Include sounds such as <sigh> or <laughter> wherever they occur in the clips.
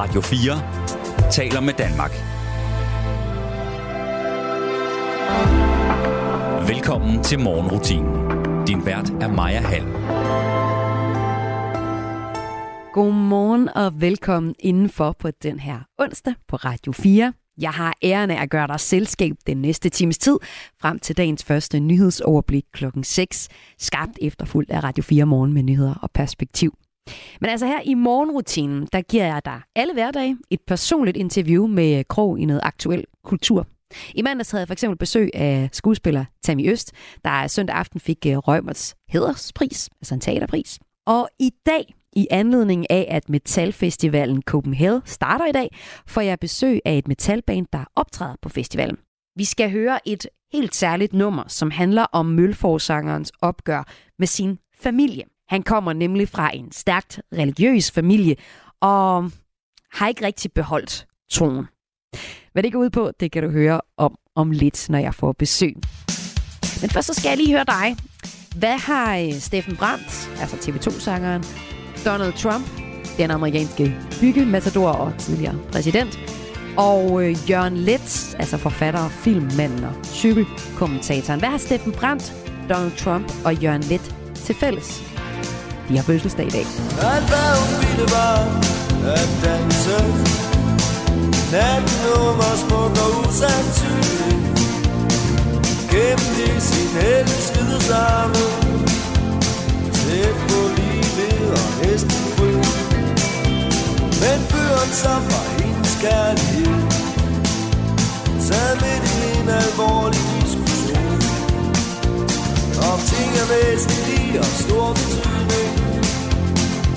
Radio 4 taler med Danmark. Velkommen til morgenrutinen. Din vært er Maja Hall. Godmorgen og velkommen indenfor på den her onsdag på Radio 4. Jeg har æren af at gøre dig selskab den næste times tid, frem til dagens første nyhedsoverblik klokken 6, skabt efterfulgt af Radio 4 Morgen med nyheder og perspektiv. Men altså her i morgenrutinen, der giver jeg dig alle hverdage et personligt interview med Krog i noget aktuel kultur. I mandags havde jeg for eksempel besøg af skuespiller Tammy Øst, der søndag aften fik øh, Rømers hæderspris, hederspris, altså en teaterpris. Og i dag, i anledning af, at Metalfestivalen Copenhagen starter i dag, får jeg besøg af et metalband, der optræder på festivalen. Vi skal høre et helt særligt nummer, som handler om Mølforsangerens opgør med sin familie. Han kommer nemlig fra en stærkt religiøs familie, og har ikke rigtig beholdt troen. Hvad det går ud på, det kan du høre om om lidt, når jeg får besøg. Men først så skal jeg lige høre dig. Hvad har øh, Steffen Brandt, altså TV2-sangeren, Donald Trump, den amerikanske byggematador og tidligere præsident, og øh, Jørgen Letts, altså forfatter, filmmanden og cykelkommentatoren. Hvad har Steffen Brandt, Donald Trump og Jørgen Lett til fælles? De har fødselsdag i dag. At ville var at danse. Natten nu smuk og usandsynlig Gemte i sin elskede samme Tæt på livet og næsten fri. Men fyren som var hendes kærlighed væsentlig og stor betydning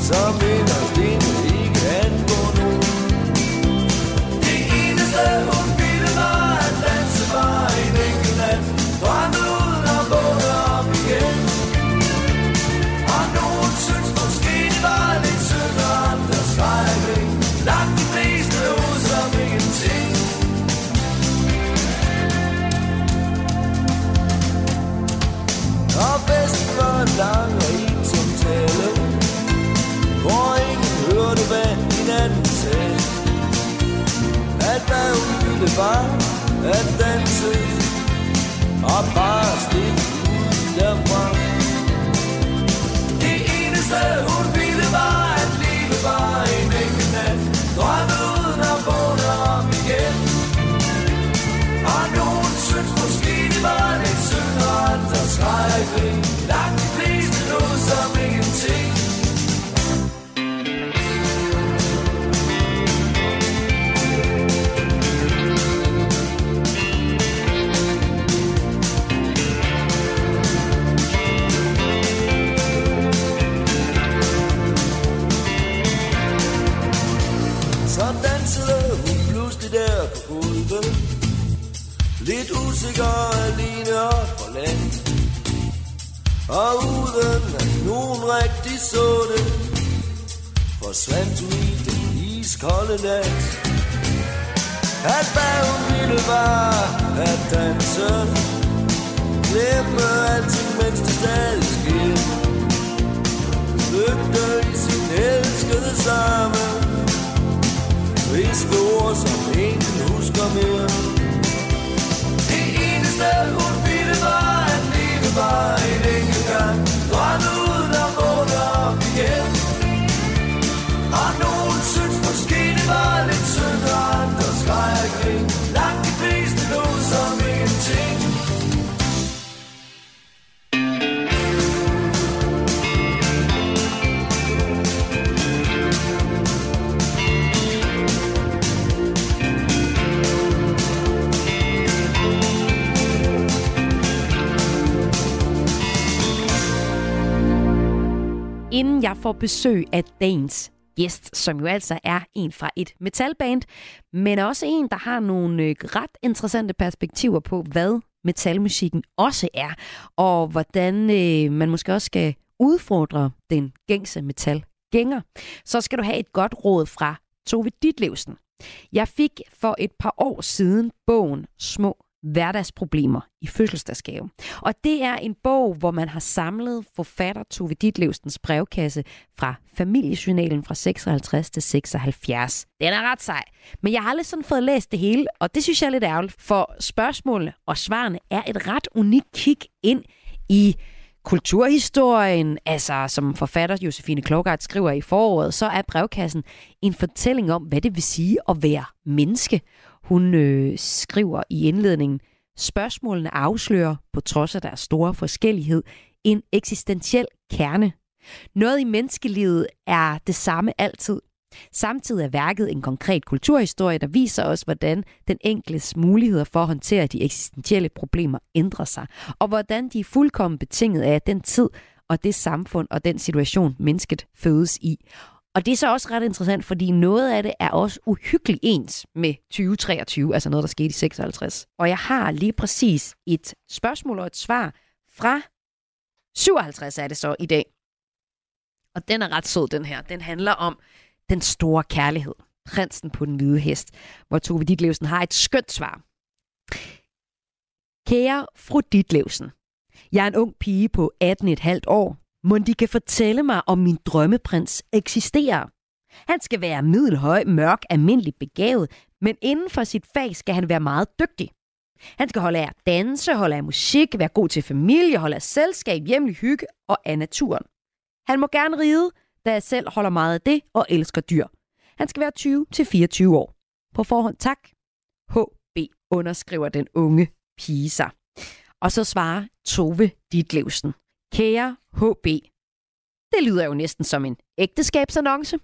Som inderst inde festen var lang og ensom tale Hvor ingen hørte hvad hinanden sagde At hvad hun ville var at danse Og bare slippe ud derfra. Det eneste hun ville var at leve var en enkelt nat Drømme uden at vågne om igen Og nogen synes måske det var lidt synd Og andre skrækning usikker og alene og forladt. Og uden at nogen rigtig så det. Forsvandt hun i den iskolde nat. At hvad hun ville var at danse. Glemme alting mens det stadig sker Lygte i sin elskede samme. Viske ord, som ingen husker mere. Det eneste hun ville var at leve bare en enkelt gang. Drømme ud Inden jeg får besøg af dagens gæst, som jo altså er en fra et metalband, men også en, der har nogle øh, ret interessante perspektiver på, hvad metalmusikken også er, og hvordan øh, man måske også skal udfordre den gængse metalgænger, så skal du have et godt råd fra Tove Ditlevsen. Jeg fik for et par år siden bogen Små hverdagsproblemer i fødselsdagsgave. Og det er en bog, hvor man har samlet forfatter Tove Ditlevsens brevkasse fra familiejournalen fra 56 til 76. Den er ret sej, men jeg har aldrig sådan fået læst det hele, og det synes jeg er lidt ærgerligt, for spørgsmålene og svarene er et ret unikt kig ind i kulturhistorien, altså som forfatter Josefine Klogart skriver i foråret, så er brevkassen en fortælling om, hvad det vil sige at være menneske. Hun øh, skriver i indledningen, spørgsmålene afslører, på trods af deres store forskellighed, en eksistentiel kerne. Noget i menneskelivet er det samme altid. Samtidig er værket en konkret kulturhistorie, der viser os, hvordan den enkeltes muligheder for at håndtere de eksistentielle problemer ændrer sig, og hvordan de er fuldkommen betinget af den tid og det samfund og den situation, mennesket fødes i. Og det er så også ret interessant, fordi noget af det er også uhyggeligt ens med 2023, altså noget, der skete i 56. Og jeg har lige præcis et spørgsmål og et svar fra 57 er det så i dag. Og den er ret sød, den her. Den handler om den store kærlighed. Prinsen på den hvide hest, hvor Tove Ditlevsen har et skønt svar. Kære fru Ditlevsen, jeg er en ung pige på 18,5 år. Må de kan fortælle mig, om min drømmeprins eksisterer? Han skal være middelhøj, mørk, almindelig begavet, men inden for sit fag skal han være meget dygtig. Han skal holde af at danse, holde af musik, være god til familie, holde af selskab, hjemlig hygge og af naturen. Han må gerne ride, da jeg selv holder meget af det og elsker dyr. Han skal være 20-24 år. På forhånd tak. HB underskriver den unge pige sig. Og så svarer Tove Ditlevsen. Kære HB. Det lyder jo næsten som en ægteskabsannonce.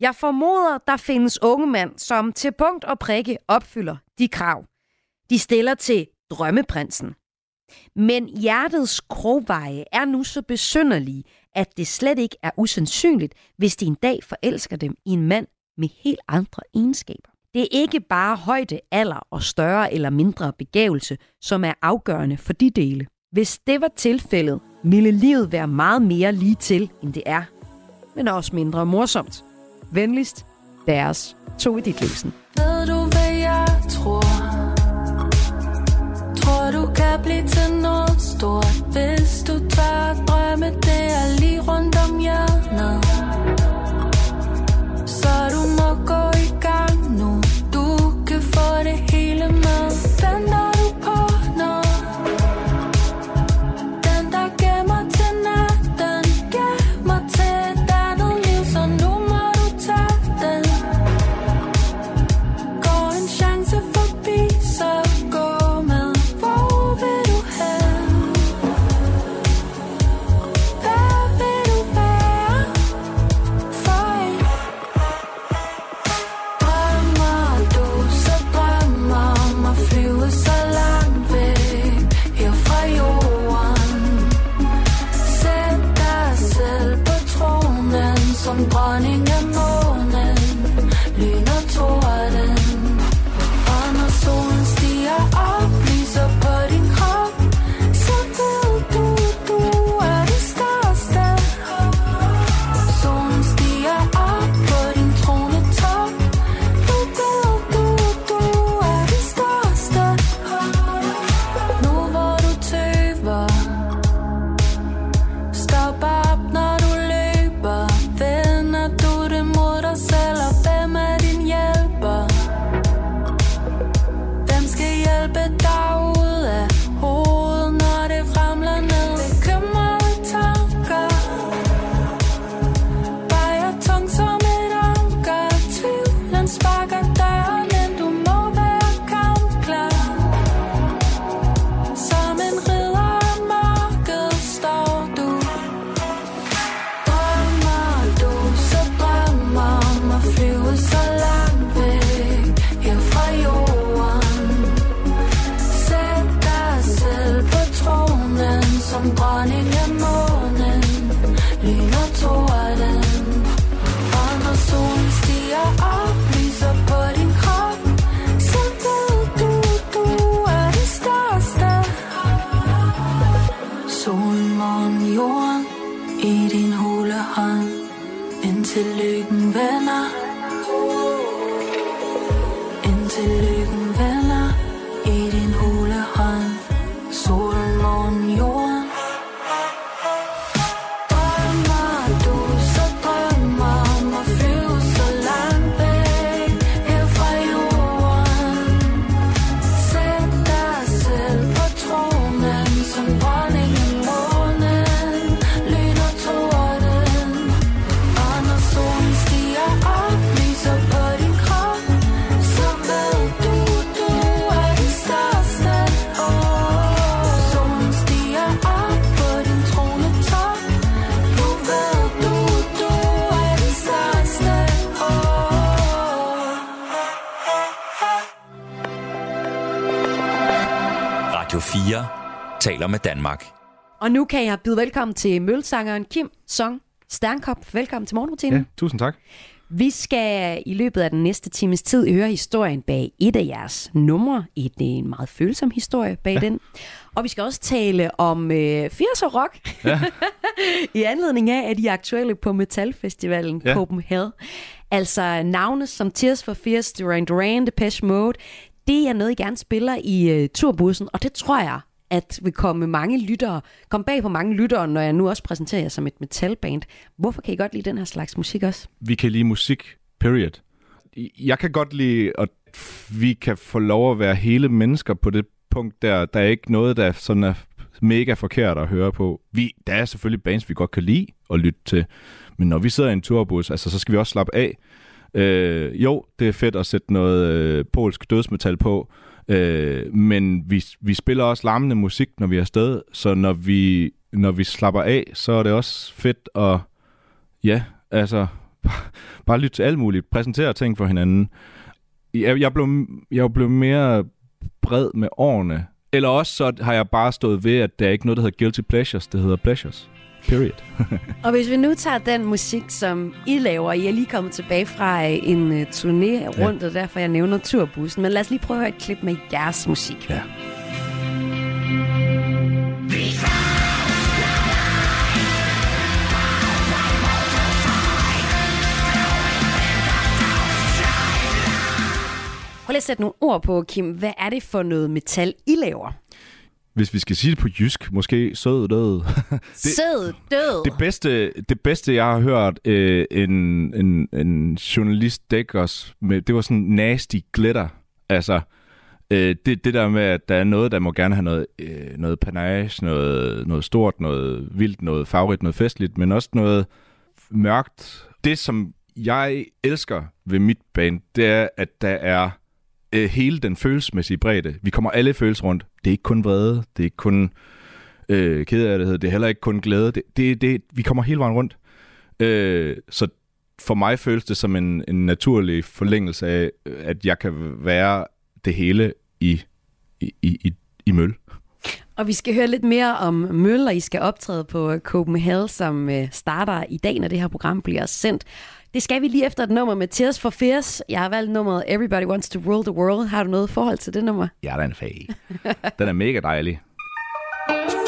Jeg formoder, der findes unge mænd, som til punkt og prikke opfylder de krav. De stiller til drømmeprinsen. Men hjertets krogveje er nu så besynderlige, at det slet ikke er usandsynligt, hvis de en dag forelsker dem i en mand med helt andre egenskaber. Det er ikke bare højde, alder og større eller mindre begævelse, som er afgørende for de dele. Hvis det var tilfældet, ville livet være meget mere lige til, end det er. Men også mindre morsomt. Venligst, deres to i dit livsen. Ved du, hvad jeg tror? Tror du kan blive til noget stort, hvis du tør drømme, det er lige rundt om hjørnet. Taler med Danmark. Og nu kan jeg byde velkommen til mølsangeren Kim Song Sternkop. Velkommen til morgenrutinen. Ja, tusind tak. Vi skal i løbet af den næste times tid høre historien bag et af jeres numre. Et, øh, en meget følsom historie bag ja. den. Og vi skal også tale om øh, 80'er rock. Ja. <laughs> I anledning af, at de er aktuelle på Metalfestivalen ja. Copenhagen. Altså navne som Tears for Fears, Duran Duran, Depeche Mode. Det er noget, I gerne spiller i uh, turbussen, og det tror jeg at vi komme mange lyttere, kom bag på mange lyttere, når jeg nu også præsenterer jer som et metalband. Hvorfor kan I godt lide den her slags musik også? Vi kan lide musik, period. Jeg kan godt lide, at vi kan få lov at være hele mennesker på det punkt der. Der er ikke noget, der sådan er mega forkert at høre på. Vi, der er selvfølgelig bands, vi godt kan lide at lytte til, men når vi sidder i en turbus, altså, så skal vi også slappe af. Øh, jo, det er fedt at sætte noget øh, polsk dødsmetal på, Øh, men vi, vi spiller også larmende musik, når vi er afsted, så når vi, når vi slapper af, så er det også fedt at, ja, altså, <laughs> bare, lytte til alt muligt, præsentere ting for hinanden. Jeg, jeg, blev, jeg blev mere bred med årene, eller også så har jeg bare stået ved, at der er ikke noget, der hedder guilty pleasures, det hedder pleasures. Period. <laughs> og hvis vi nu tager den musik, som I laver, I er lige kommet tilbage fra en uh, turné rundt, ja. og derfor jeg nævner turbussen. Men lad os lige prøve at høre et klip med jeres musik. Ja. Prøv lige at sætte nogle ord på, Kim. Hvad er det for noget metal, I laver? Hvis vi skal sige det på jysk, måske sød død. <laughs> det, sød død. Det bedste, det bedste, jeg har hørt øh, en, en, en journalist dække os med, det var sådan nasty glitter. Altså, øh, det, det der med, at der er noget, der må gerne have noget, øh, noget panache, noget, noget stort, noget vildt, noget farverigt, noget festligt, men også noget mørkt. Det, som jeg elsker ved mit band, det er, at der er øh, hele den følelsesmæssige bredde. Vi kommer alle følelser rundt. Det er ikke kun vrede, det er ikke kun øh, kederlighed, det er heller ikke kun glæde. Det, det, det, vi kommer hele vejen rundt. Øh, så for mig føles det som en, en naturlig forlængelse af, at jeg kan være det hele i, i, i, i møl. Og vi skal høre lidt mere om møl, og I skal optræde på Copenhagen, som øh, starter i dag, når det her program bliver sendt. Det skal vi lige efter et nummer med Tears for Fears. Jeg har valgt nummeret Everybody Wants to Rule the World. Har du noget forhold til det nummer? Ja, den er fag. den er mega dejlig. <laughs>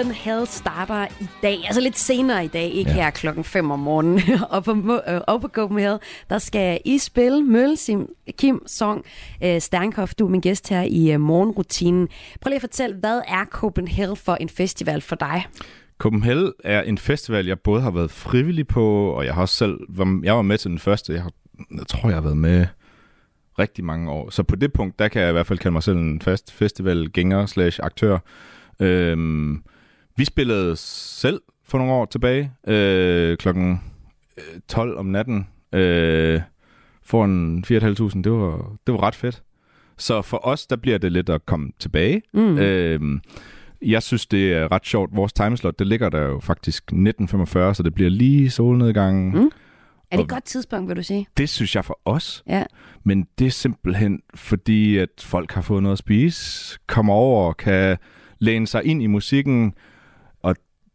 Copenhagen starter i dag, altså lidt senere i dag, ikke ja. Her klokken 5 om morgenen. <laughs> og, på, øh, og på Copenhagen, der skal I spille Mølsim, Kim Song øh, Sternkoff, du er min gæst her i øh, morgenrutinen. Prøv lige at fortælle, hvad er Copenhagen for en festival for dig? Copenhagen er en festival, jeg både har været frivillig på, og jeg har også selv jeg var med til den første. Jeg, har, jeg tror, jeg har været med rigtig mange år. Så på det punkt, der kan jeg i hvert fald kalde mig selv en fast festivalgænger slash aktør. Øhm, vi spillede selv for nogle år tilbage, øh, klokken øh, 12 om natten, øh, for en 4.500. Det var, det var ret fedt. Så for os, der bliver det lidt at komme tilbage. Mm. Øhm, jeg synes, det er ret sjovt. Vores timeslot, det ligger der jo faktisk 1945, så det bliver lige solnedgang. Mm. Er det et godt tidspunkt, vil du sige? Det synes jeg for os. Ja. Men det er simpelthen fordi, at folk har fået noget at spise, kommer over og kan læne sig ind i musikken,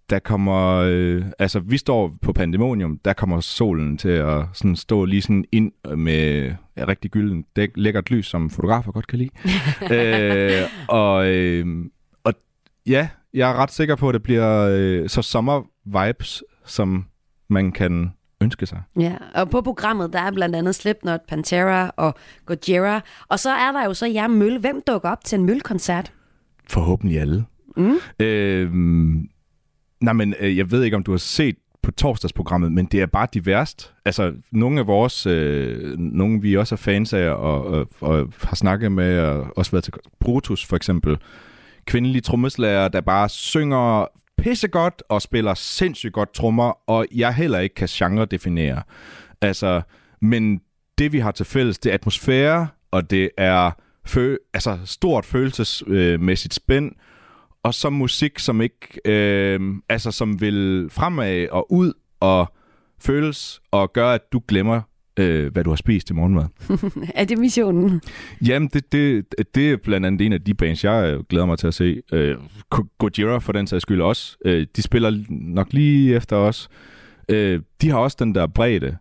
der kommer, øh, altså vi står på Pandemonium, der kommer solen til at sådan stå lige sådan ind med ja, rigtig gylden, dæk, lækkert lys, som fotografer godt kan lide. <laughs> øh, og, øh, og ja, jeg er ret sikker på, at det bliver øh, så sommer-vibes, som man kan ønske sig. Ja, og på programmet, der er blandt andet Slipknot, Pantera og Gojira. Og så er der jo så jer Møl. Hvem dukker op til en Møl-koncert? Forhåbentlig alle. Mm. Øhm, nej, men øh, jeg ved ikke, om du har set på torsdagsprogrammet, men det er bare diverst. Altså, nogle af vores, øh, nogle vi også er fans af, og, og, og har snakket med, og også været til Brutus for eksempel, kvindelige trommeslager, der bare synger pissegodt og spiller sindssygt godt trommer, og jeg heller ikke kan genre definere. Altså, men det vi har til fælles, det er atmosfære, og det er fø- altså stort følelsesmæssigt spænd, og så musik, som ikke, øh, altså som vil fremad og ud og føles og gøre, at du glemmer, øh, hvad du har spist til morgenmad. <laughs> er det missionen? Jamen, det, det, det er blandt andet en af de bands, jeg øh, glæder mig til at se. Øh, Go- Gojira for den sags skyld også. Øh, de spiller nok lige efter os. Øh, de har også den der bredde.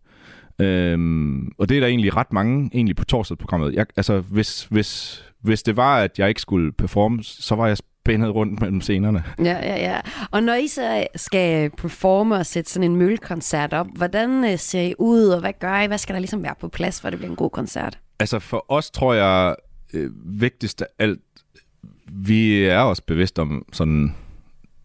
Øhm, og det er der egentlig ret mange egentlig på torsdagsprogrammet. Jeg, altså, hvis, hvis, hvis det var, at jeg ikke skulle performe, så var jeg spændet rundt mellem scenerne. Ja, ja, ja. Og når I så skal performe og sætte sådan en Møl-koncert op, hvordan øh, ser I ud, og hvad gør I? Hvad skal der ligesom være på plads, for at det bliver en god koncert? Altså for os tror jeg, øh, vigtigst af alt, vi er også bevidst om sådan,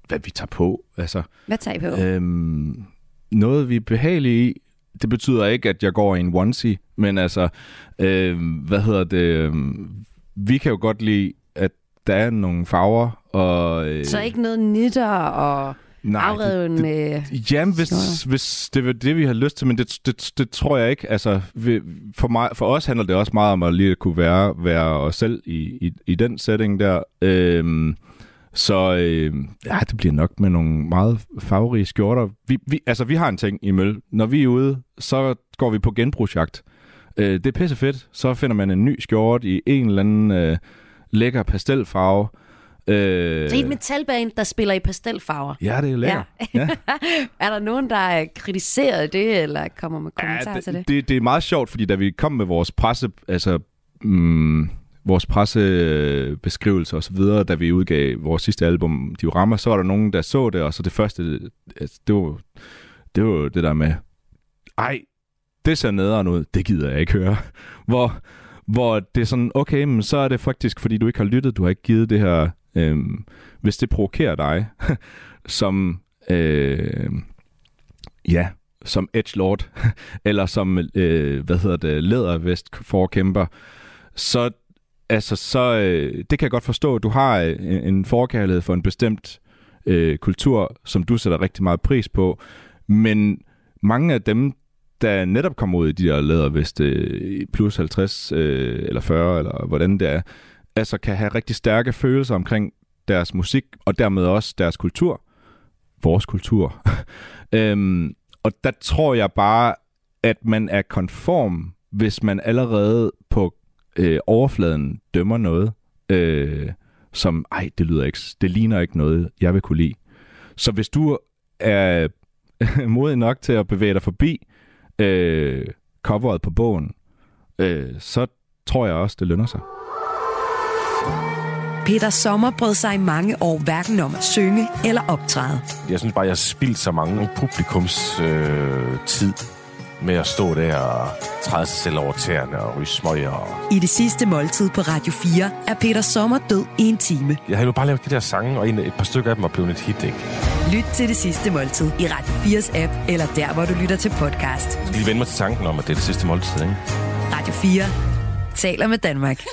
hvad vi tager på. Altså, Hvad tager I på? øhm, noget vi er behagelige i, det betyder ikke, at jeg går i en onesie, men altså, øh, hvad hedder det, øh, vi kan jo godt lide, at der er nogle farver, og... Øh, så ikke noget nitter og nej, afreven... det, øh, Jamen, hvis, hvis det er det, vi har lyst til, men det, det, det tror jeg ikke. Altså, vi, for, mig, for os handler det også meget om at lige kunne være, være os selv i, i, i den setting der. Øhm, så øh, ja, det bliver nok med nogle meget farverige skjorter. Vi, vi, altså, vi har en ting i Møl. Når vi er ude, så går vi på genbrugsjagt. Øh, det er pisse fedt. Så finder man en ny skjorte i en eller anden øh, lækker pastelfarve. Øh, så er et metalband, der spiller i pastelfarver. Ja, det er lækkert. Ja. <laughs> Er der nogen, der har kritiseret det, eller kommer med kommentarer ja, til det? det? Det er meget sjovt, fordi da vi kom med vores presse, altså mm, vores pressebeskrivelse og så videre, da vi udgav vores sidste album, Diorama, så var der nogen, der så det, og så det første, altså, det var det, var det der med, ej, det ser nederen ud, det gider jeg ikke høre. <laughs> Hvor, hvor det er sådan, okay, men så er det faktisk, fordi du ikke har lyttet, du har ikke givet det her, øh, hvis det provokerer dig, <laughs> som, øh, ja, som Edge Lord, <laughs> eller som, øh, hvad hedder det, lædervest forkæmper, så, altså, så øh, det kan jeg godt forstå, du har øh, en forkærlighed for en bestemt øh, kultur, som du sætter rigtig meget pris på, men mange af dem, der netop kom ud i de der læderveste øh, plus 50 øh, eller 40, eller hvordan det er, altså kan have rigtig stærke følelser omkring deres musik, og dermed også deres kultur. Vores kultur. <laughs> øhm, og der tror jeg bare, at man er konform, hvis man allerede på øh, overfladen dømmer noget, øh, som, ej, det lyder ikke, det ligner ikke noget, jeg vil kunne lide. Så hvis du er <laughs> modig nok til at bevæge dig forbi øh, coveret på bogen, øh, så tror jeg også, det lønner sig. Peter Sommer brød sig i mange år hverken om at synge eller optræde. Jeg synes bare, jeg har spildt så mange publikums øh, tid med at stå der og træde sig selv over tæerne og ryge smøger. Og... I det sidste måltid på Radio 4 er Peter Sommer død i en time. Jeg har jo bare lavet de der sange, og en, et par stykker af dem er blevet et hit, ikke? Lyt til det sidste måltid i Radio 4's app, eller der, hvor du lytter til podcast. Jeg skal lige vende mig til tanken om, at det er det sidste måltid, ikke? Radio 4 taler med Danmark.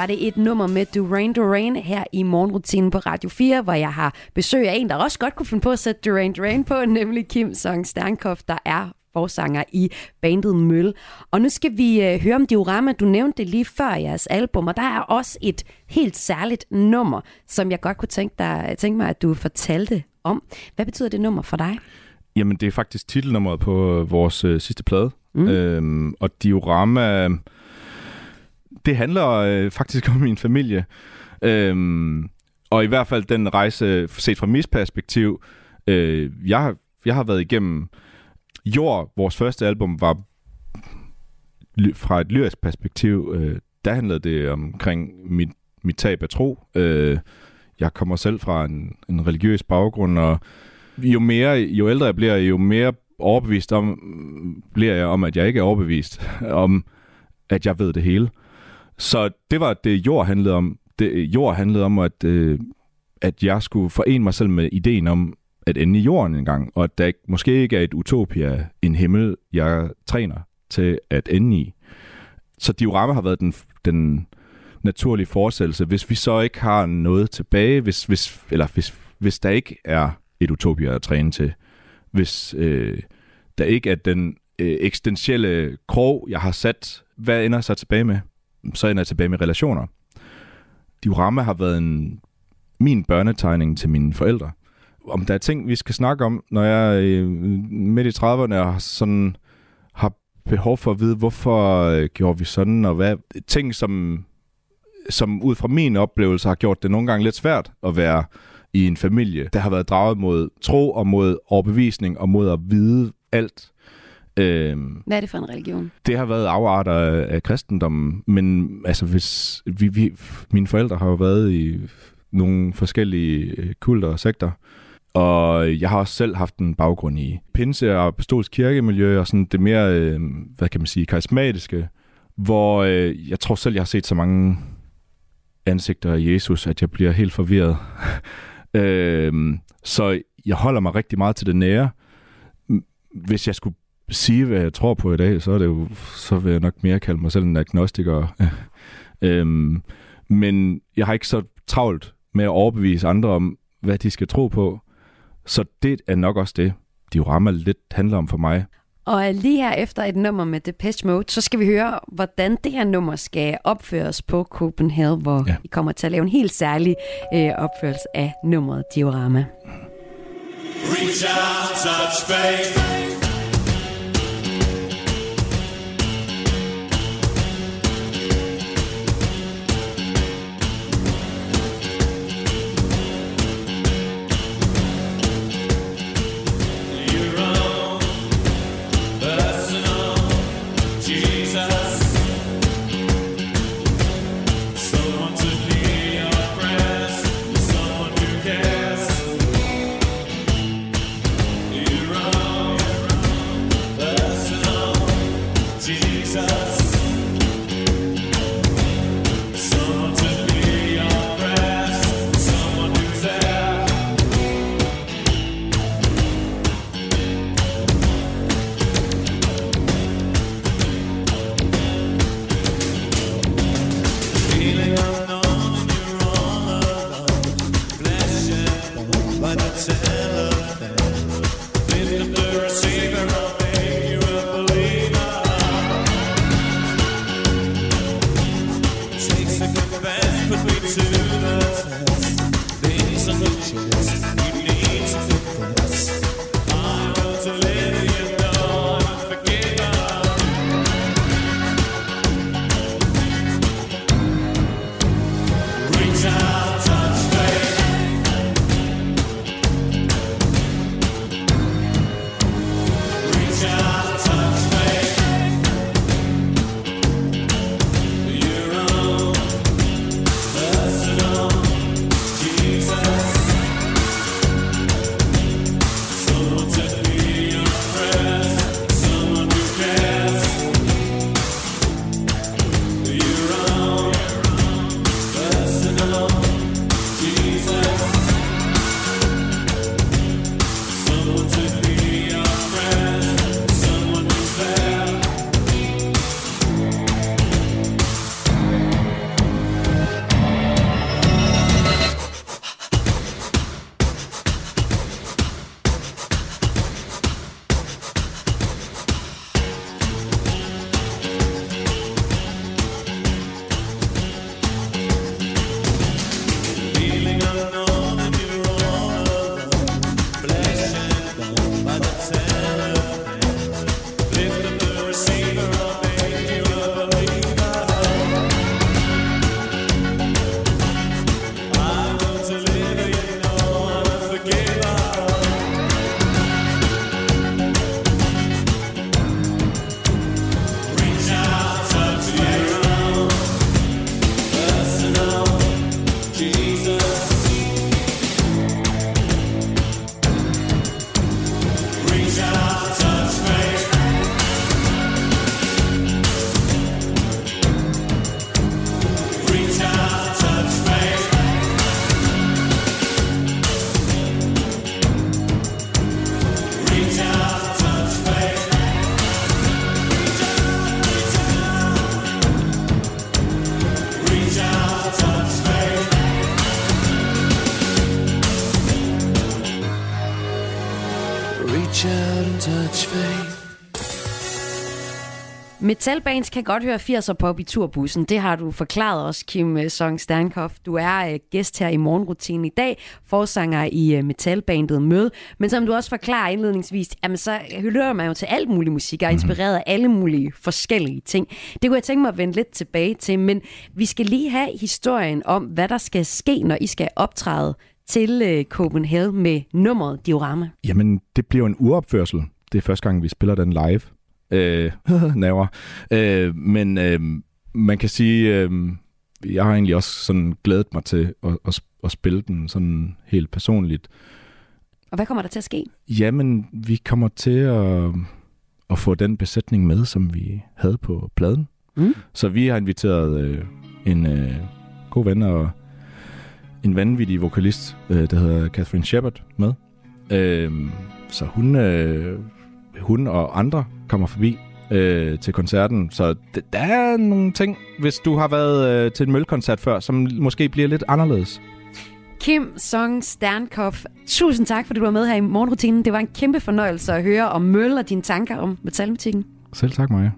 Var det et nummer med Duran Duran her i morgenrutinen på Radio 4, hvor jeg har besøg af en, der også godt kunne finde på at sætte Duran Duran på, <laughs> nemlig Kim Song Sternkoff, der er forsanger i bandet Møl. Og nu skal vi øh, høre om diorama. Du nævnte det lige før jeres album, og der er også et helt særligt nummer, som jeg godt kunne tænke, dig, tænke mig, at du fortalte om. Hvad betyder det nummer for dig? Jamen, det er faktisk titelnummeret på vores øh, sidste plade. Mm. Øhm, og Diorama, det handler øh, faktisk om min familie. Øhm, og i hvert fald den rejse, set fra mit perspektiv, øh, jeg, har- jeg har været igennem Jord, vores første album, var fra et lyrisk perspektiv, øh, der handlede det omkring mit, mit tab af tro. Øh, jeg kommer selv fra en, en religiøs baggrund, og jo mere, jo ældre jeg bliver, jo mere overbevist om, bliver jeg om, at jeg ikke er overbevist om, at jeg ved det hele. Så det var det, jord handlede om. Det, øh, jord handlede om, at, øh, at jeg skulle forene mig selv med ideen om at ende i jorden en gang, og at der ikke, måske ikke er et utopia, en himmel, jeg træner til at ende i. Så diorama har været den, den naturlige forestillelse. Hvis vi så ikke har noget tilbage, hvis, hvis, eller hvis, hvis der ikke er et utopia at træne til, hvis øh, der ikke er den øh, eksistentielle krog, jeg har sat, hvad ender jeg så tilbage med? Så ender jeg tilbage med relationer. Diorama har været en, min børnetegning til mine forældre. Om der er ting, vi skal snakke om, når jeg er øh, midt i 30'erne og sådan har behov for at vide, hvorfor øh, gjorde vi sådan, og hvad ting, som, som ud fra min oplevelse har gjort det nogle gange lidt svært at være i en familie, der har været draget mod tro og mod overbevisning og mod at vide alt. Øhm, Hvad er det for en religion? det har været afarter af, af kristendommen, men altså hvis vi, vi, mine forældre har jo været i nogle forskellige øh, kulter og sekter, og jeg har også selv haft en baggrund i pinse og apostolsk kirkemiljø og sådan det mere, øh, hvad kan man sige, karismatiske, hvor øh, jeg tror selv, jeg har set så mange ansigter af Jesus, at jeg bliver helt forvirret. <laughs> øh, så jeg holder mig rigtig meget til det nære. Hvis jeg skulle sige, hvad jeg tror på i dag, så er det jo, så vil jeg nok mere kalde mig selv en agnostiker. <laughs> øhm, men jeg har ikke så travlt med at overbevise andre om, hvad de skal tro på. Så det er nok også det, diorama lidt handler om for mig. Og lige her efter et nummer med Depeche Mode, så skal vi høre, hvordan det her nummer skal opføres på Copenhagen, hvor ja. Vi kommer til at lave en helt særlig øh, opførelse af nummeret Diorama. Reach out, touch faith. Metalbands kan godt høre 80'er pop i turbussen. Det har du forklaret os, Kim øh, Song Sternkoff. Du er øh, gæst her i morgenrutinen i dag, forsanger i øh, metalbandet Mød. Men som du også forklarer indledningsvis, jamen så hører man jo til alt mulig musik og er inspireret af alle mulige forskellige ting. Det kunne jeg tænke mig at vende lidt tilbage til, men vi skal lige have historien om, hvad der skal ske, når I skal optræde til Copenhagen med nummeret Diorama. Jamen, det bliver en uopførsel. Det er første gang, vi spiller den live. Øh, <laughs> naver. Øh, men øh, man kan sige, øh, jeg har egentlig også sådan glædet mig til at, at, at spille den sådan helt personligt. Og hvad kommer der til at ske? Jamen, vi kommer til at, at få den besætning med, som vi havde på pladen. Mm. Så vi har inviteret øh, en øh, god ven og en vanvittig vokalist, øh, der hedder Catherine Shepard, med. Øh, så hun, øh, hun og andre kommer forbi øh, til koncerten. Så d- der er nogle ting, hvis du har været øh, til en mølkoncert før, som måske bliver lidt anderledes. Kim Song Sternkopf, tusind tak, fordi du var med her i morgenrutinen. Det var en kæmpe fornøjelse at høre om Møl og dine tanker om metalmatikken. Selv tak, Maja.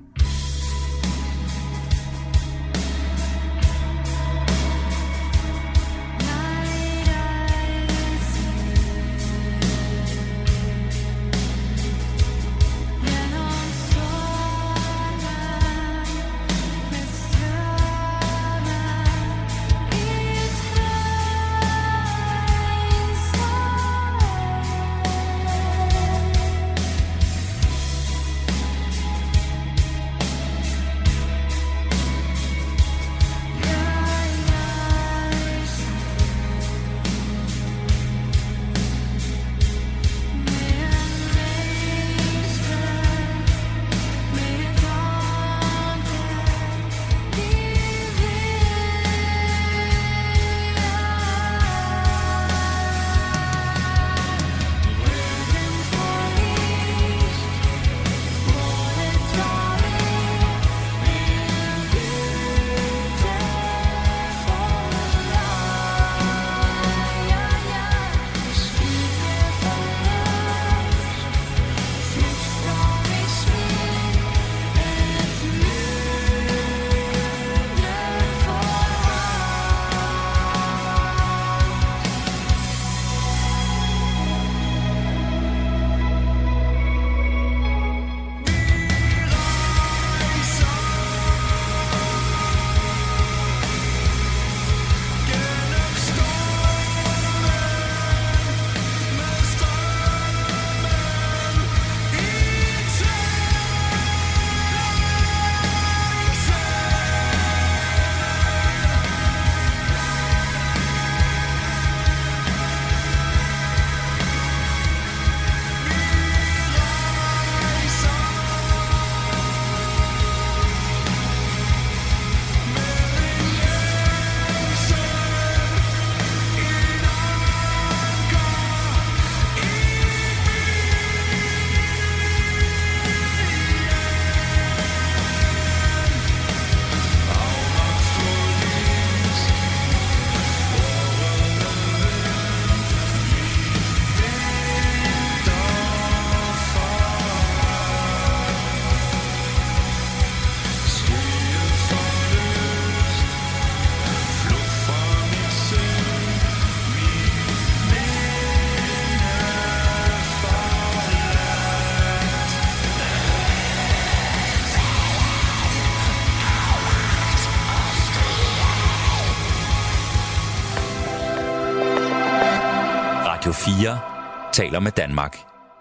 Radio 4 taler med Danmark.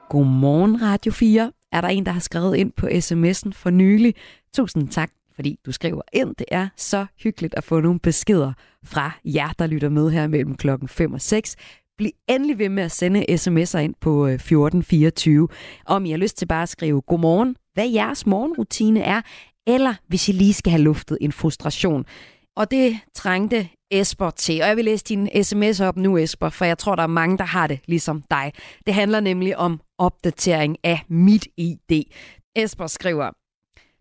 Godmorgen Radio 4, er der en, der har skrevet ind på sms'en for nylig. Tusind tak, fordi du skriver ind. Det er så hyggeligt at få nogle beskeder fra jer, der lytter med her mellem klokken 5 og 6. Bliv endelig ved med at sende sms'er ind på øh, 1424, om I har lyst til bare at skrive godmorgen, hvad jeres morgenrutine er, eller hvis I lige skal have luftet en frustration. Og det trængte Esper til. Og jeg vil læse din sms op nu, Esper, for jeg tror, der er mange, der har det ligesom dig. Det handler nemlig om opdatering af mit ID. Esper skriver,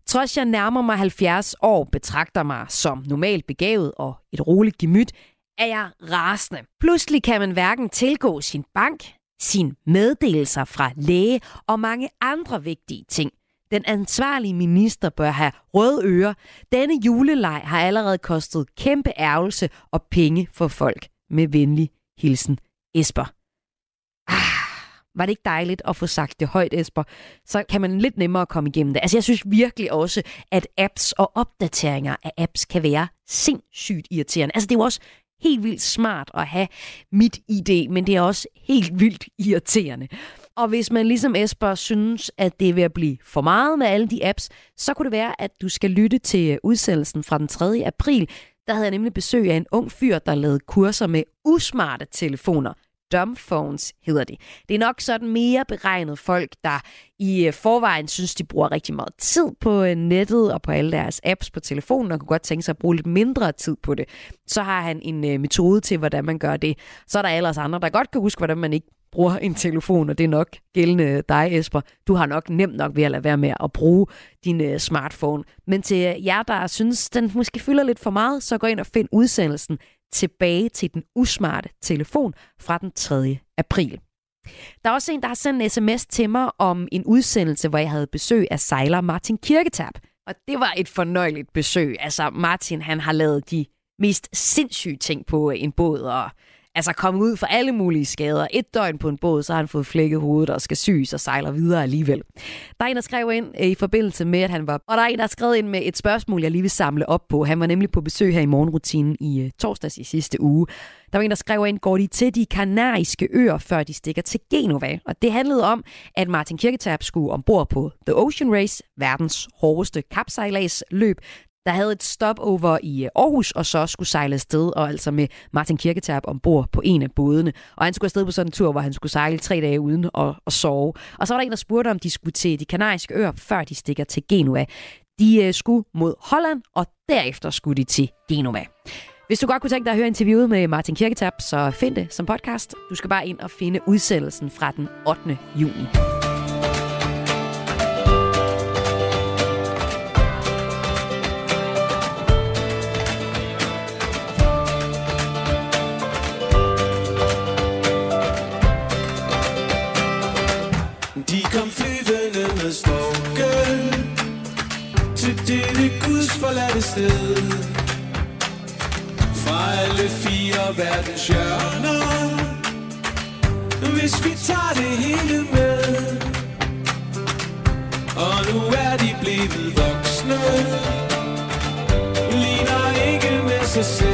Trods jeg nærmer mig 70 år, betragter mig som normalt begavet og et roligt gemyt, er jeg rasende. Pludselig kan man hverken tilgå sin bank, sine meddelelser fra læge og mange andre vigtige ting. Den ansvarlige minister bør have røde ører. Denne juleleg har allerede kostet kæmpe ærgelse og penge for folk. Med venlig hilsen, Esper. Ah, var det ikke dejligt at få sagt det højt, Esper? Så kan man lidt nemmere komme igennem det. Altså, jeg synes virkelig også, at apps og opdateringer af apps kan være sindssygt irriterende. Altså, det er jo også helt vildt smart at have mit ID, men det er også helt vildt irriterende. Og hvis man ligesom Esper synes, at det er ved at blive for meget med alle de apps, så kunne det være, at du skal lytte til øh, udsendelsen fra den 3. april. Der havde jeg nemlig besøg af en ung fyr, der lavede kurser med usmarte telefoner. Dumbphones hedder de. Det er nok sådan mere beregnet folk, der i øh, forvejen synes, de bruger rigtig meget tid på øh, nettet og på alle deres apps på telefonen, og kunne godt tænke sig at bruge lidt mindre tid på det. Så har han en metode til, hvordan man gør det. Så er der ellers andre, der godt kan huske, hvordan man ikke bruger en telefon, og det er nok gældende dig, Esper. Du har nok nemt nok ved at lade være med at bruge din øh, smartphone. Men til øh, jer, der synes, den måske fylder lidt for meget, så gå ind og find udsendelsen tilbage til den usmarte telefon fra den 3. april. Der er også en, der har sendt en sms til mig om en udsendelse, hvor jeg havde besøg af sejler Martin Kirketab. Og det var et fornøjeligt besøg. Altså Martin, han har lavet de mest sindssyge ting på øh, en båd, og altså kommet ud for alle mulige skader. Et døgn på en båd, så har han fået flækket hovedet og skal syes og sejler videre alligevel. Der er en, der skrev ind øh, i forbindelse med, at han var... Og der er en, der har skrevet ind med et spørgsmål, jeg lige vil samle op på. Han var nemlig på besøg her i morgenrutinen i øh, torsdags i sidste uge. Der var en, der skrev ind, går de til de kanariske øer, før de stikker til Genova? Og det handlede om, at Martin Kirketab skulle ombord på The Ocean Race, verdens hårdeste kapsejladsløb, der havde et stopover i øh, Aarhus, og så skulle sejle afsted, og altså med Martin Kirketab ombord på en af bådene. Og han skulle afsted på sådan en tur, hvor han skulle sejle tre dage uden at, at sove. Og så var der en, der spurgte, om de skulle til de kanariske øer, før de stikker til Genua. De øh, skulle mod Holland, og derefter skulle de til Genua. Hvis du godt kunne tænke dig at høre interviewet med Martin Kirketab, så find det som podcast. Du skal bare ind og finde udsendelsen fra den 8. juni. Kom flyvende med storken Til dette Guds forladte sted. Fra alle fire verdens hjørner. Hvis vi tager det hele med. Og nu er de blevet voksne. Ligner ikke med sig selv.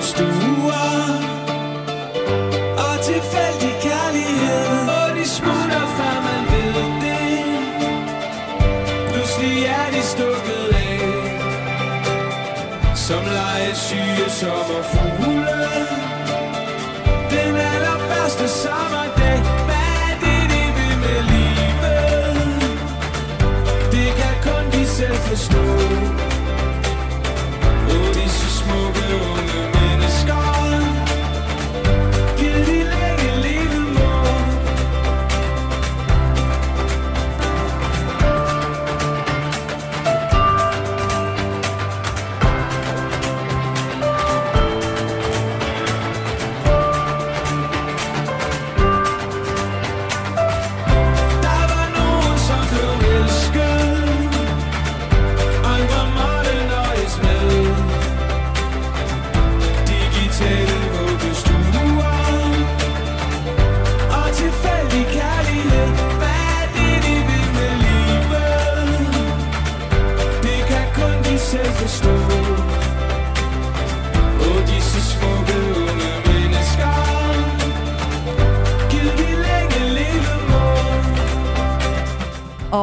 Digitale vuggestuer Og tilfældig kærlighed. Og de smutter før man ved det. Pludselig er de stukket af. Som legesyge sommerfugle Den allerførste sommerdag. Hvad er det, de vil med livet? Det kan kun de selv forstå.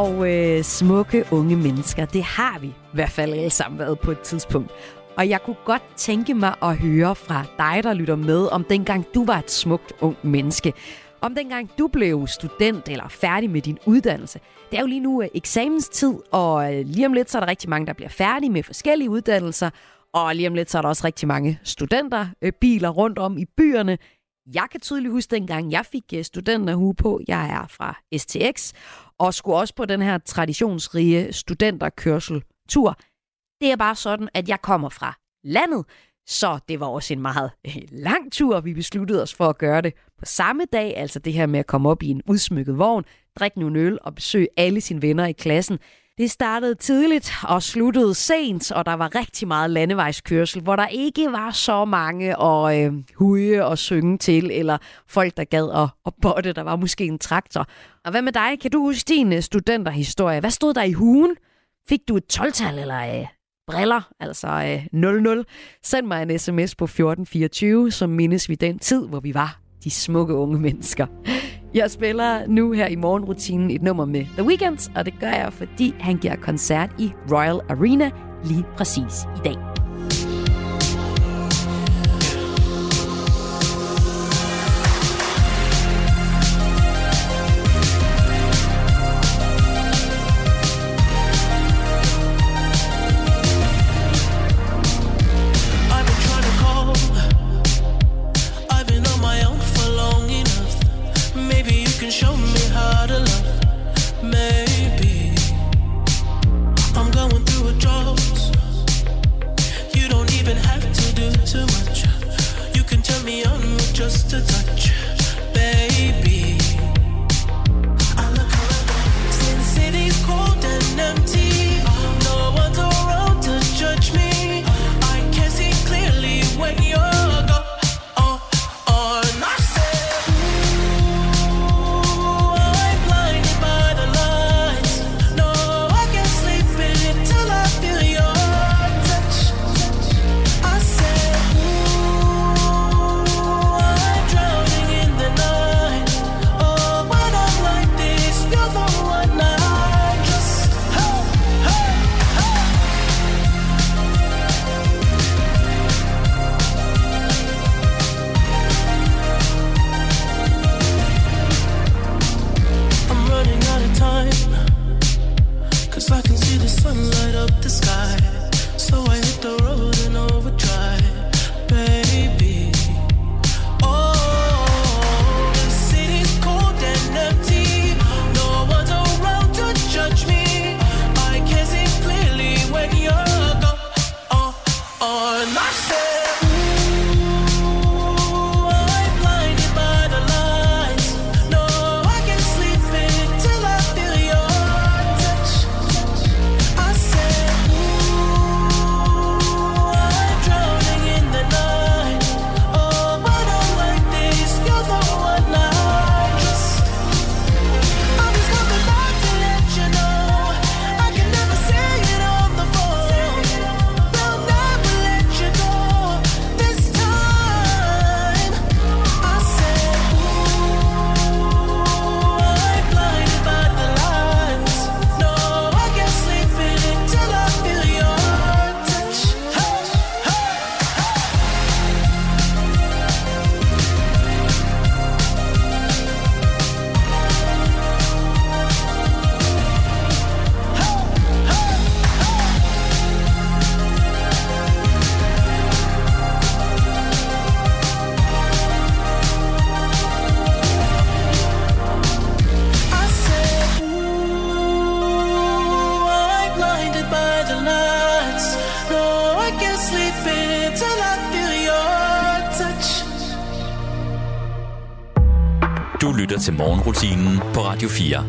Og øh, smukke unge mennesker, det har vi i hvert fald alle sammen været på et tidspunkt. Og jeg kunne godt tænke mig at høre fra dig, der lytter med, om dengang du var et smukt ung menneske. Om dengang du blev student eller færdig med din uddannelse. Det er jo lige nu øh, eksamenstid, og øh, lige om lidt så er der rigtig mange, der bliver færdige med forskellige uddannelser. Og lige om lidt så er der også rigtig mange studenter, øh, biler rundt om i byerne. Jeg kan tydeligt huske dengang, jeg fik øh, studenterhue på. Jeg er fra STX og skulle også på den her traditionsrige studenterkørseltur. Det er bare sådan, at jeg kommer fra landet, så det var også en meget øh, lang tur, vi besluttede os for at gøre det på samme dag. Altså det her med at komme op i en udsmykket vogn, drikke nogle øl og besøge alle sine venner i klassen. Det startede tidligt og sluttede sent, og der var rigtig meget landevejskørsel, hvor der ikke var så mange at øh, huge og synge til, eller folk, der gad at, at botte. Der var måske en traktor. Og hvad med dig? Kan du huske din øh, studenterhistorie? Hvad stod der i hugen? Fik du et 12-tal eller øh, briller, altså øh, 00? Send mig en sms på 1424, så mindes vi den tid, hvor vi var de smukke unge mennesker. Jeg spiller nu her i morgenrutinen et nummer med The Weeknd, og det gør jeg, fordi han giver koncert i Royal Arena lige præcis i dag. Til morgenrutinen på Radio 4.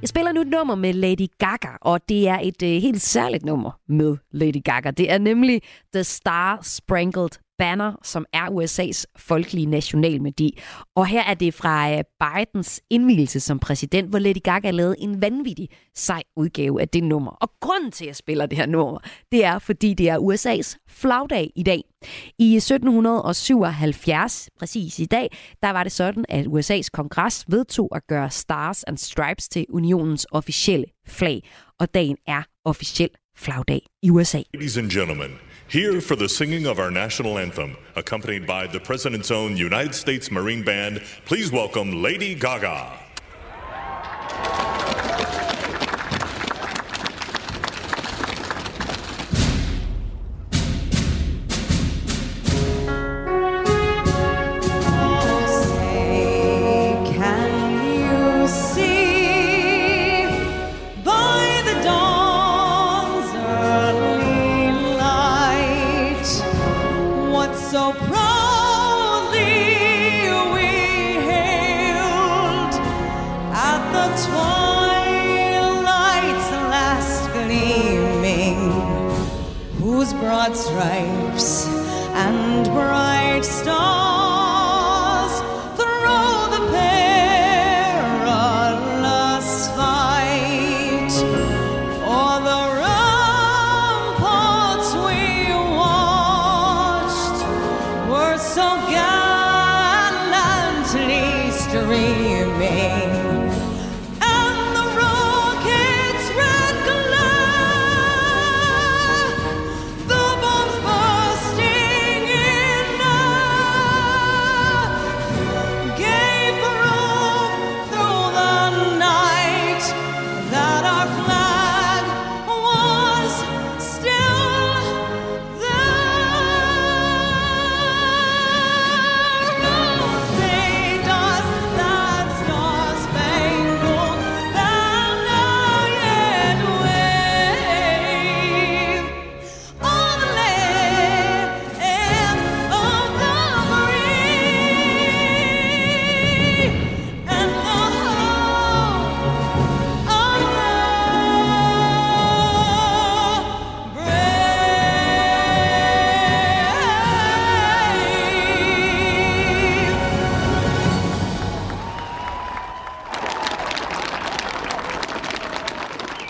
Jeg spiller nu et nummer med Lady Gaga, og det er et øh, helt særligt nummer med Lady Gaga. Det er nemlig The Star Sprinkled Banner, som er USA's folkelige nationalmelodi. Og her er det fra øh, Bidens indvielse som præsident, hvor Lady Gaga lavede en vanvittig sej udgave af det nummer. Og grunden til, at jeg spiller det her nummer, det er, fordi det er USA's flagdag i dag. I 1777, præcis i dag, der var det sådan, at USA's kongres vedtog at gøre Stars and Stripes til unionens officielle flag. Og dagen er officiel flagdag i USA. Ladies and gentlemen, here for the singing of our national anthem, accompanied by the President's own United States Marine Band, please welcome Lady Gaga. God's stripes.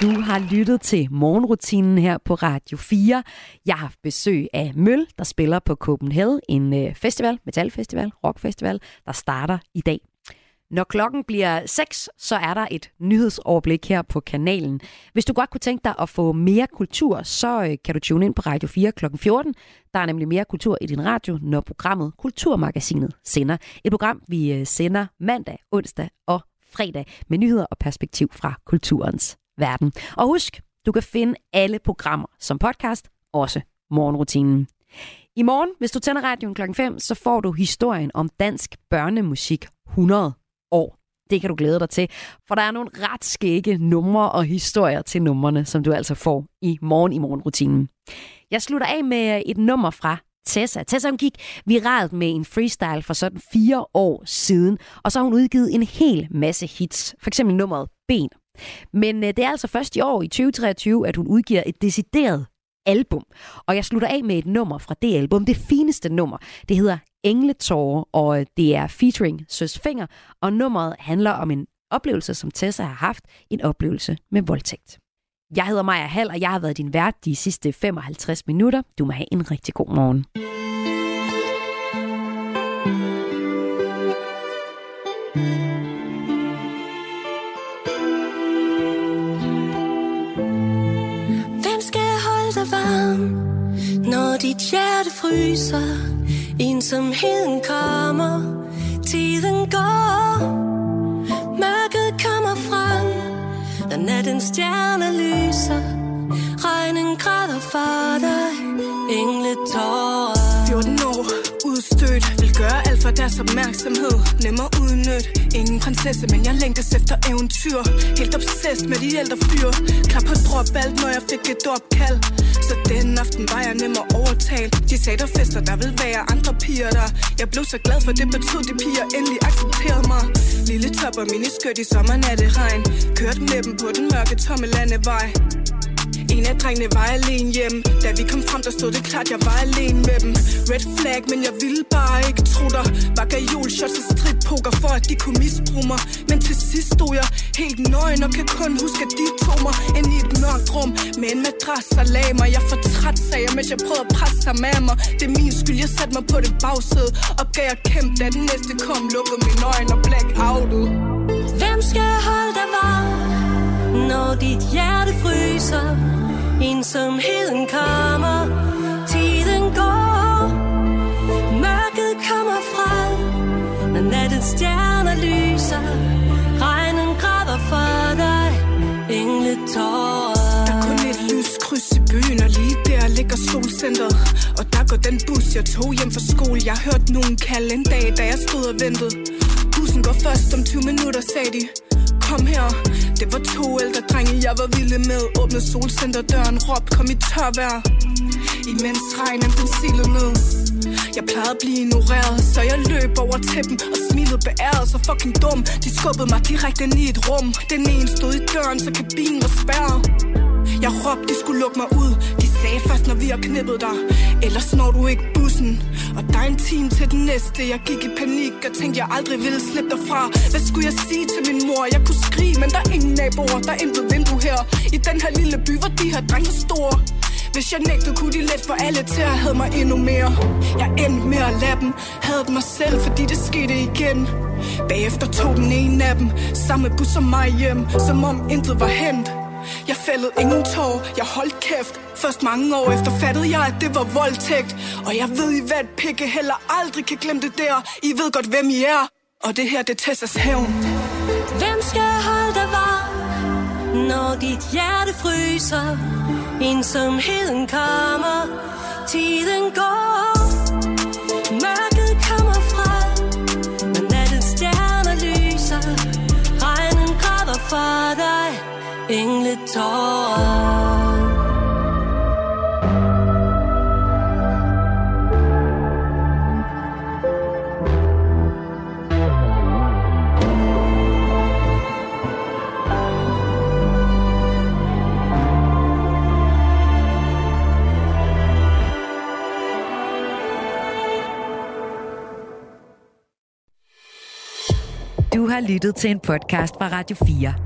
Du har lyttet til morgenrutinen her på Radio 4. Jeg har haft besøg af Møl, der spiller på Copenhagen, en øh, festival, metalfestival, rockfestival, der starter i dag. Når klokken bliver 6, så er der et nyhedsoverblik her på kanalen. Hvis du godt kunne tænke dig at få mere kultur, så øh, kan du tune ind på Radio 4 kl. 14. Der er nemlig mere kultur i din radio, når programmet Kulturmagasinet sender. Et program, vi øh, sender mandag, onsdag og fredag med nyheder og perspektiv fra kulturens verden. Og husk, du kan finde alle programmer som podcast, også morgenrutinen. I morgen, hvis du tænder radioen klokken 5, så får du historien om dansk børnemusik 100 år. Det kan du glæde dig til, for der er nogle ret skægge numre og historier til numrene, som du altså får i morgen i morgenrutinen. Jeg slutter af med øh, et nummer fra Tessa. Tessa hun gik viralt med en freestyle for sådan fire år siden, og så har hun udgivet en hel masse hits. For eksempel nummeret Ben. Men øh, det er altså først i år, i 2023, at hun udgiver et decideret album. Og jeg slutter af med et nummer fra det album, det fineste nummer. Det hedder Engletårer, og øh, det er featuring Søs Finger, og nummeret handler om en oplevelse, som Tessa har haft, en oplevelse med voldtægt. Jeg hedder Maja Hall, og jeg har været din vært de sidste 55 minutter. Du må have en rigtig god morgen. Når dit hjerte fryser? Ensomheden kommer, tiden går. Mørket kommer frem, når natten stjerne lyser. Regnen græder for dig, engle tårer udstødt. Vil gøre alt for deres opmærksomhed. Nemmere udnytte Ingen prinsesse, men jeg længtes efter eventyr. Helt obsessed med de ældre fyre Klar på drop alt, når jeg fik et opkald. Så den aften var jeg nem at overtale. De sagde der fester, der vil være andre piger der. Jeg blev så glad for det betød de piger endelig accepterede mig. Lille top og miniskørt i sommernatte regn Kørte med dem på den mørke tomme landevej. En af drengene var alene hjem Da vi kom frem, der stod det klart, jeg var alene med dem. Red flag, men jeg ville bare ikke tro dig. Var gajol shots og strippoker for at de kunne misbruge mig. Men til sidst stod jeg helt nøgen og kan kun huske at de tog mig Ind i et mørkt rum. Med en madras og lag mig Jeg for træt, sagde jeg, mens jeg prøvede at presse sig med mig. Det er min skyld, jeg satte mig på det bagsæde. Opgav at kæmpe, da den næste kom. Lukkede mine øjne og black outet Hvem skal holde dig varm, når dit hjerte fryser? Ensomheden kommer, tiden går. Mørket kommer frem, når nattens stjerner lyser. Regnen græder for dig, engletårer. Der ligger solcenteret. Og der går den bus, jeg tog hjem fra skole. Jeg hørte nogen kalde en dag, da jeg stod og ventede. Bussen går først om 20 minutter, sagde de. Kom her, det var to ældre drenge, jeg var vilde med. Åbnede solcenterdøren, råb, kom i tørvejr. Imens regnen den silede ned. Jeg plejede at blive ignoreret, så jeg løb over til dem og smilede beæret så fucking dum. De skubbede mig direkte ind i et rum. Den ene stod i døren, så kabinen var spærret. Jeg råbte, de skulle lukke mig ud. De sagde først, når vi har knippet dig. Ellers når du ikke bussen. Og der er en time til den næste. Jeg gik i panik og tænkte, jeg aldrig ville slippe derfra. Hvad skulle jeg sige til min mor? Jeg kunne skrige, men der er ingen naboer. Der er intet vindue her. I den her lille by, hvor de her drenge store. Hvis jeg nægtede, kunne de let for alle til at have mig endnu mere. Jeg endte med at lade dem. Havde mig selv, fordi det skete igen. Bagefter tog den ene af dem. Samme bus som mig hjem Som om intet var hent jeg fældede ingen tår, jeg holdt kæft Først mange år efter fattede jeg, at det var voldtægt Og jeg ved, I hvad pikke heller aldrig kan glemme det der I ved godt, hvem I er Og det her, det er Tessas hævn Hvem skal holde dig varm, når dit hjerte fryser? Ensomheden kommer, tiden går. Mørket kommer frem, når nattens stjerner lyser. Regnen græder for dig, engletårer. Du har lyttet til en podcast fra Radio 4.